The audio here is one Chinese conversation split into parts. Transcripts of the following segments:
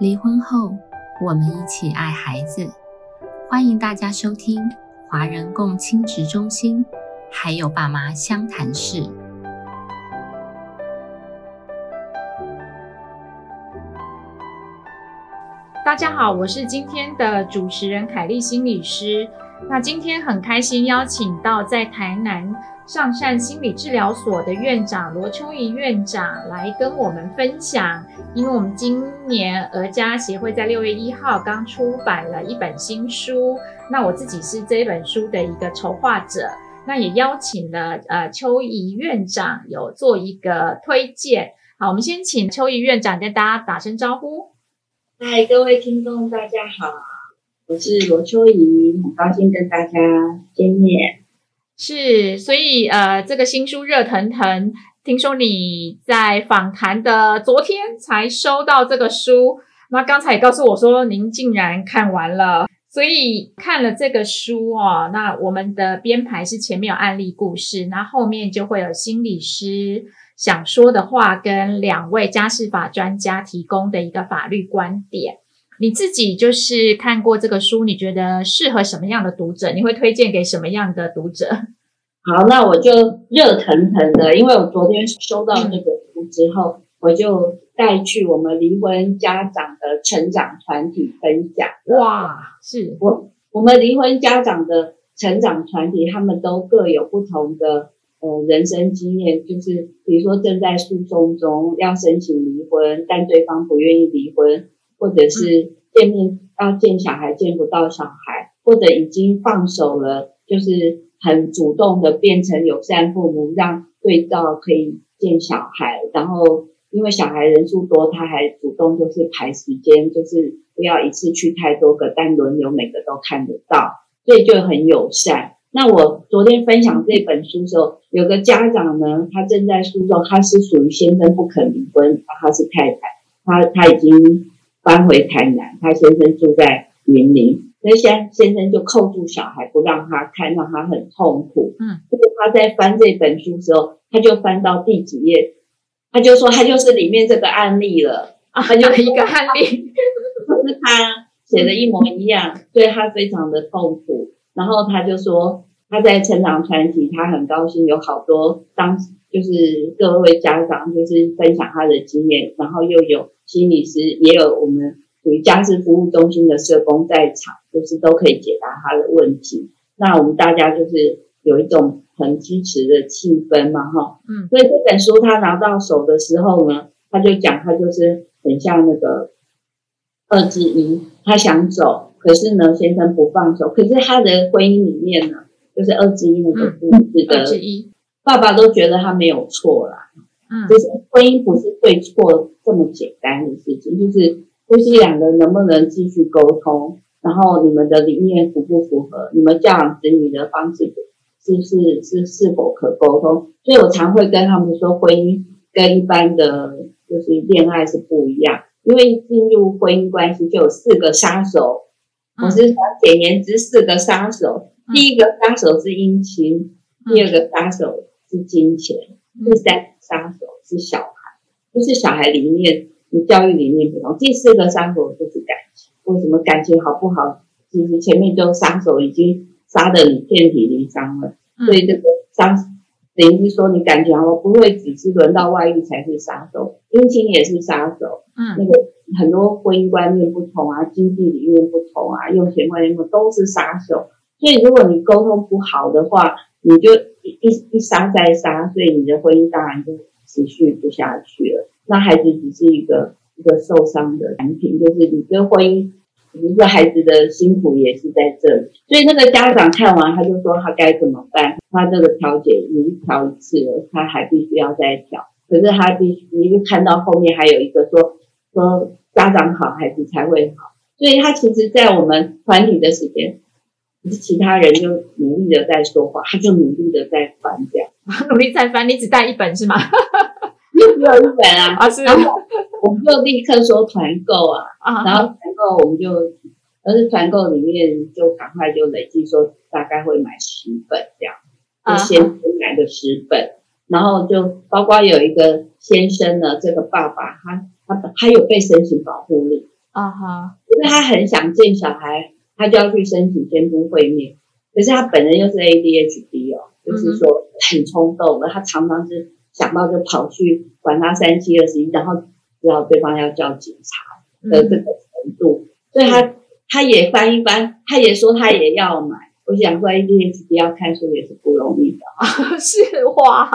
离婚后，我们一起爱孩子。欢迎大家收听华人共亲职中心，还有爸妈相谈室。大家好，我是今天的主持人凯丽心理师。那今天很开心邀请到在台南上善心理治疗所的院长罗秋怡院长来跟我们分享，因为我们今年儿家协会在六月一号刚出版了一本新书，那我自己是这本书的一个筹划者，那也邀请了呃秋怡院长有做一个推荐。好，我们先请秋怡院长跟大家打声招呼。嗨，各位听众，大家好。我是罗秋怡，很高兴跟大家见面。是，所以呃，这个新书热腾腾，听说你在访谈的昨天才收到这个书，那刚才也告诉我说您竟然看完了，所以看了这个书哦，那我们的编排是前面有案例故事，那后面就会有心理师想说的话，跟两位家事法专家提供的一个法律观点。你自己就是看过这个书，你觉得适合什么样的读者？你会推荐给什么样的读者？好，那我就热腾腾的，因为我昨天收到这本书之后，我就带去我们离婚家长的成长团体分享。哇，是我我们离婚家长的成长团体，他们都各有不同的呃人生经验，就是比如说正在诉讼中要申请离婚，但对方不愿意离婚。或者是见面要见小孩见不到小孩，或者已经放手了，就是很主动的变成友善父母，让对照可以见小孩。然后因为小孩人数多，他还主动就是排时间，就是不要一次去太多个，但轮流每个都看得到，所以就很友善。那我昨天分享这本书的时候，有个家长呢，他正在诉讼，他是属于先生不肯离婚，他是太太，他他已经。搬回台南，他先生住在云林，那先先生就扣住小孩不让他看，让他很痛苦。嗯，就是他在翻这本书时候，他就翻到第几页，他就说他就是里面这个案例了啊，他就一个案例，就是他写的一模一样，对他非常的痛苦。然后他就说他在成长传奇，他很高兴有好多当就是各位家长就是分享他的经验，然后又有。心理师也有我们属于家事服务中心的社工在场，就是都可以解答他的问题。那我们大家就是有一种很支持的气氛嘛，哈，嗯。所以这本书他拿到手的时候呢，他就讲他就是很像那个二之一，他想走，可是呢先生不放手，可是他的婚姻里面呢，就是二之一那个故事的爸爸都觉得他没有错啦。嗯，就是婚姻不是对错这么简单的事情，就是夫妻两个人能不能继续沟通，然后你们的理念符不符合，你们教养子女的方式是是是是否可沟通？所以我常会跟他们说，婚姻跟一般的就是恋爱是不一样，因为进入婚姻关系就有四个杀手，我是想简言之四个杀手，第一个杀手是姻亲，第二个杀手是金钱，第三。杀手是小孩，就是小孩里面你教育理念不同。第四个杀手就是感情，为什么感情好不好？其实前面就杀手已经杀的你遍体鳞伤了，所以这个杀等于是说你感情好，不会只是轮到外遇才是杀手，姻亲也是杀手。嗯，那个很多婚姻观念不同啊，经济理念不同啊，用钱观念不同都是杀手。所以如果你沟通不好的话，你就。一一杀再杀，所以你的婚姻当然就持续不下去了。那孩子只是一个一个受伤的产品，就是你跟婚姻，你说孩子的辛苦也是在这里。所以那个家长看完，他就说他该怎么办？他这个调解已经调一次了，他还必须要再调。可是他必须，你就看到后面还有一个说说家长好，孩子才会好。所以他其实，在我们团体的时间。其他人就努力的在说话，他就努力的在翻掉，努力在翻。你只带一本是吗？只有一本啊！啊，是。然后我们就立刻说团购啊，啊，然后团购我们就，而是团购里面就赶快就累计说大概会买十本这样，就先买个十本，然后就包括有一个先生呢，这个爸爸他他他有被申请保护令，啊哈，因为他很想见小孩，他就要去申请监督会面。可是他本人又是 ADHD 哦，就是说很冲动的，他常常是想到就跑去管他三七二十一，然后知道对方要叫警察的这个程度，所以他他也翻一翻，他也说他也要买。我想说 ADHD 要看书也是不容易的啊，是哇，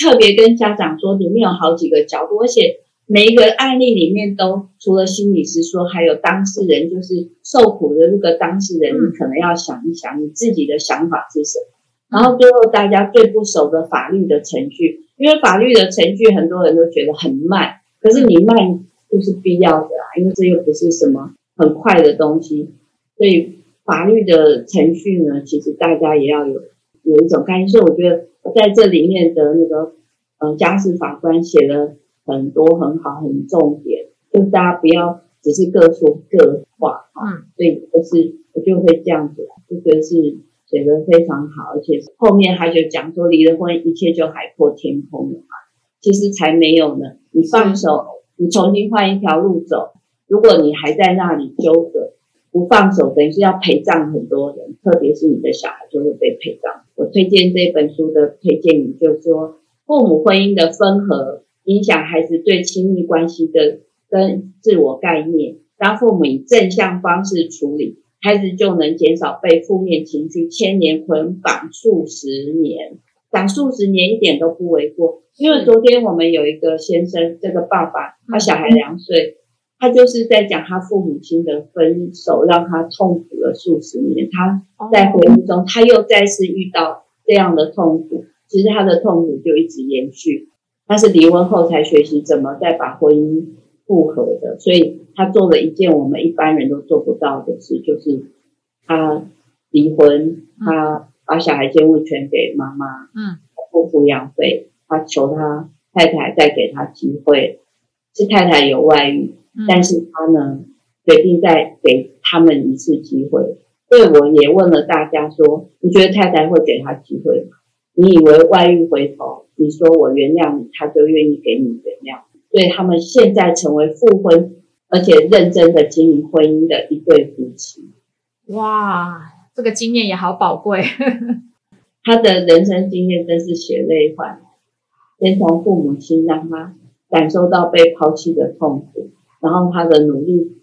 特别跟家长说，里面有好几个角度，而且。每一个案例里面都除了心理师说，还有当事人，就是受苦的那个当事人，你可能要想一想你自己的想法是什么。然后最后大家最不熟的法律的程序，因为法律的程序很多人都觉得很慢，可是你慢就是必要的啊，因为这又不是什么很快的东西。所以法律的程序呢，其实大家也要有有一种概念。所以我觉得在这里面的那个呃家事法官写的。很多很好，很重点，就大家不要只是各说各话啊。所以就是我就会这样子，就觉得是写的非常好，而且后面他就讲说离了婚一切就海阔天空了嘛。其实才没有呢，你放手，你重新换一条路走。如果你还在那里纠葛，不放手，等于是要陪葬很多人，特别是你的小孩就会被陪葬。我推荐这本书的推荐语就是说，父母婚姻的分合。影响孩子对亲密关系的跟自我概念。当父母以正向方式处理，孩子就能减少被负面情绪牵连捆绑数十年。讲数十年一点都不为过。因为昨天我们有一个先生，这个爸爸，他小孩两岁，他就是在讲他父母亲的分手，让他痛苦了数十年。他在回忆中，他又再次遇到这样的痛苦，其实他的痛苦就一直延续。他是离婚后才学习怎么再把婚姻复合的，所以他做了一件我们一般人都做不到的事，就是他离婚，他把小孩监护权给妈妈，嗯，付抚养费，他求他太太再给他机会，是太太有外遇，但是他呢决定再给他们一次机会，所以我也问了大家说，你觉得太太会给他机会吗？你以为外遇回头？你说我原谅你，他就愿意给你原谅。所以他们现在成为复婚，而且认真的经营婚姻的一对夫妻。哇，这个经验也好宝贵。他的人生经验真是血泪换，先从父母亲让他感受到被抛弃的痛苦，然后他的努力，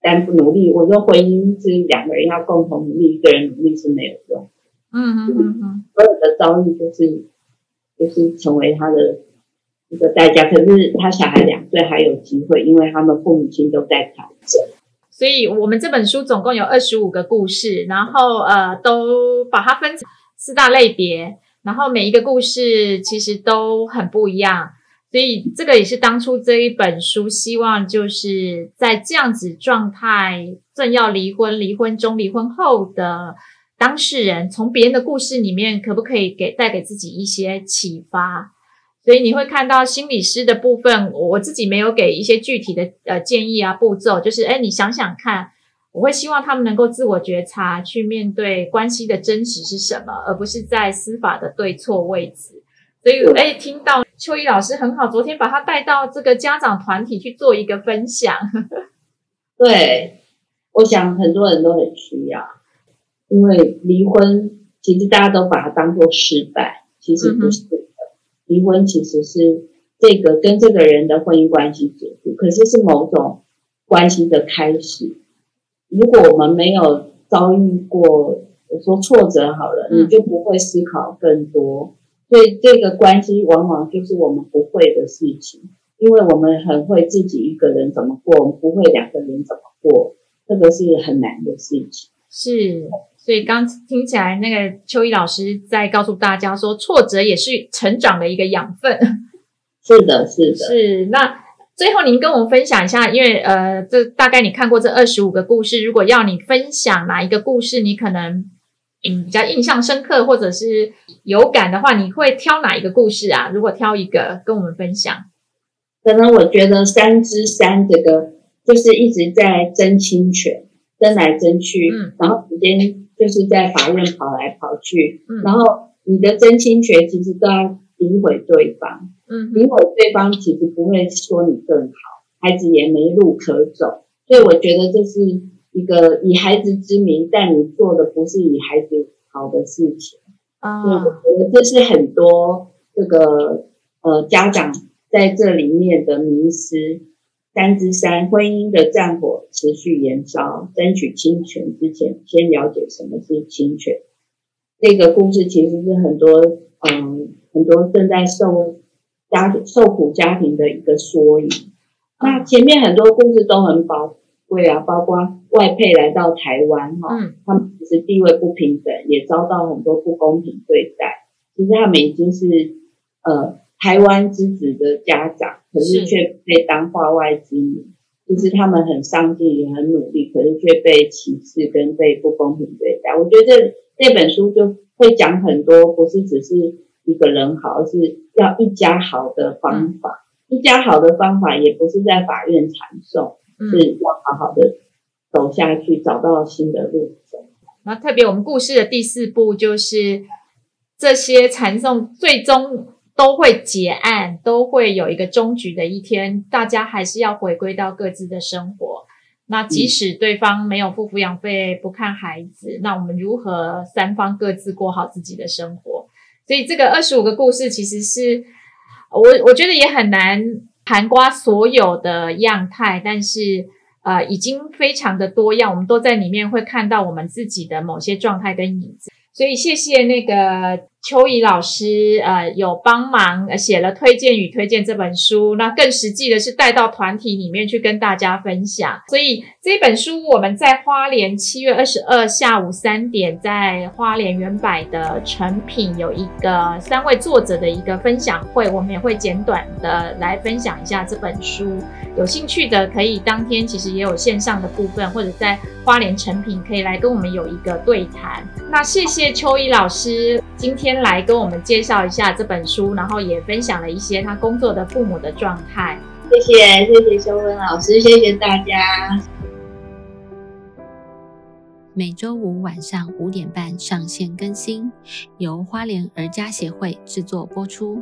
但不努力，我说婚姻是两个人要共同努力，一个人努力是没有用。嗯嗯嗯嗯，所有的遭遇就是。就是成为他的一个代价，可是他小孩两岁还有机会，因为他们父母亲都在调整。所以我们这本书总共有二十五个故事，然后呃，都把它分成四大类别，然后每一个故事其实都很不一样。所以这个也是当初这一本书希望就是在这样子状态，正要离婚、离婚中、离婚后的。当事人从别人的故事里面，可不可以给带给自己一些启发？所以你会看到心理师的部分，我自己没有给一些具体的呃建议啊步骤，就是哎，你想想看，我会希望他们能够自我觉察，去面对关系的真实是什么，而不是在司法的对错位置。所以哎，听到秋怡老师很好，昨天把他带到这个家长团体去做一个分享。对，我想很多人都很需要。因为离婚，其实大家都把它当做失败，其实不是的。离婚其实是这个跟这个人的婚姻关系结束，可是是某种关系的开始。如果我们没有遭遇过，我说挫折好了，你就不会思考更多。所以这个关系往往就是我们不会的事情，因为我们很会自己一个人怎么过，我们不会两个人怎么过，这个是很难的事情。是。所以刚听起来，那个秋怡老师在告诉大家说，挫折也是成长的一个养分。是的，是的。是那最后您跟我们分享一下，因为呃，这大概你看过这二十五个故事，如果要你分享哪一个故事，你可能嗯比较印象深刻或者是有感的话，你会挑哪一个故事啊？如果挑一个跟我们分享，可能我觉得三之三这个就是一直在争侵权，争来争去，嗯，然后时间。就是在法院跑来跑去，然后你的真心权其实都要诋毁对方，嗯，诋毁对方其实不会说你更好，孩子也没路可走。所以我觉得这是一个以孩子之名，但你做的不是以孩子好的事情。啊，我觉得这是很多这个呃家长在这里面的迷失。三之三，婚姻的战火持续延烧，争取侵权之前，先了解什么是侵权。这个故事其实是很多嗯很多正在受家受苦家庭的一个缩影。那前面很多故事都很宝贵啊，包括外配来到台湾哈，他们其实地位不平等，也遭到很多不公平对待。其实他们已经是呃。台湾之子的家长，可是却被当化外之女，就是他们很上进也很努力，可是却被歧视跟被不公平对待。我觉得这这本书就会讲很多，不是只是一个人好，而是要一家好的方法。一家好的方法也不是在法院传送，是要好好的走下去，找到新的路走。那特别我们故事的第四步就是这些传送最终。都会结案，都会有一个终局的一天，大家还是要回归到各自的生活。那即使对方没有付抚养费，不看孩子，那我们如何三方各自过好自己的生活？所以这个二十五个故事，其实是我我觉得也很难涵瓜所有的样态，但是呃，已经非常的多样，我们都在里面会看到我们自己的某些状态跟影子。所以谢谢那个。秋怡老师，呃，有帮忙写了推荐与推荐这本书，那更实际的是带到团体里面去跟大家分享。所以这本书我们在花莲七月二十二下午三点，在花莲原百的成品有一个三位作者的一个分享会，我们也会简短的来分享一下这本书。有兴趣的可以当天其实也有线上的部分，或者在花莲成品可以来跟我们有一个对谈。那谢谢秋怡老师。今天来跟我们介绍一下这本书，然后也分享了一些他工作的父母的状态。谢谢，谢谢修文老师，谢谢大家。每周五晚上五点半上线更新，由花莲儿家协会制作播出。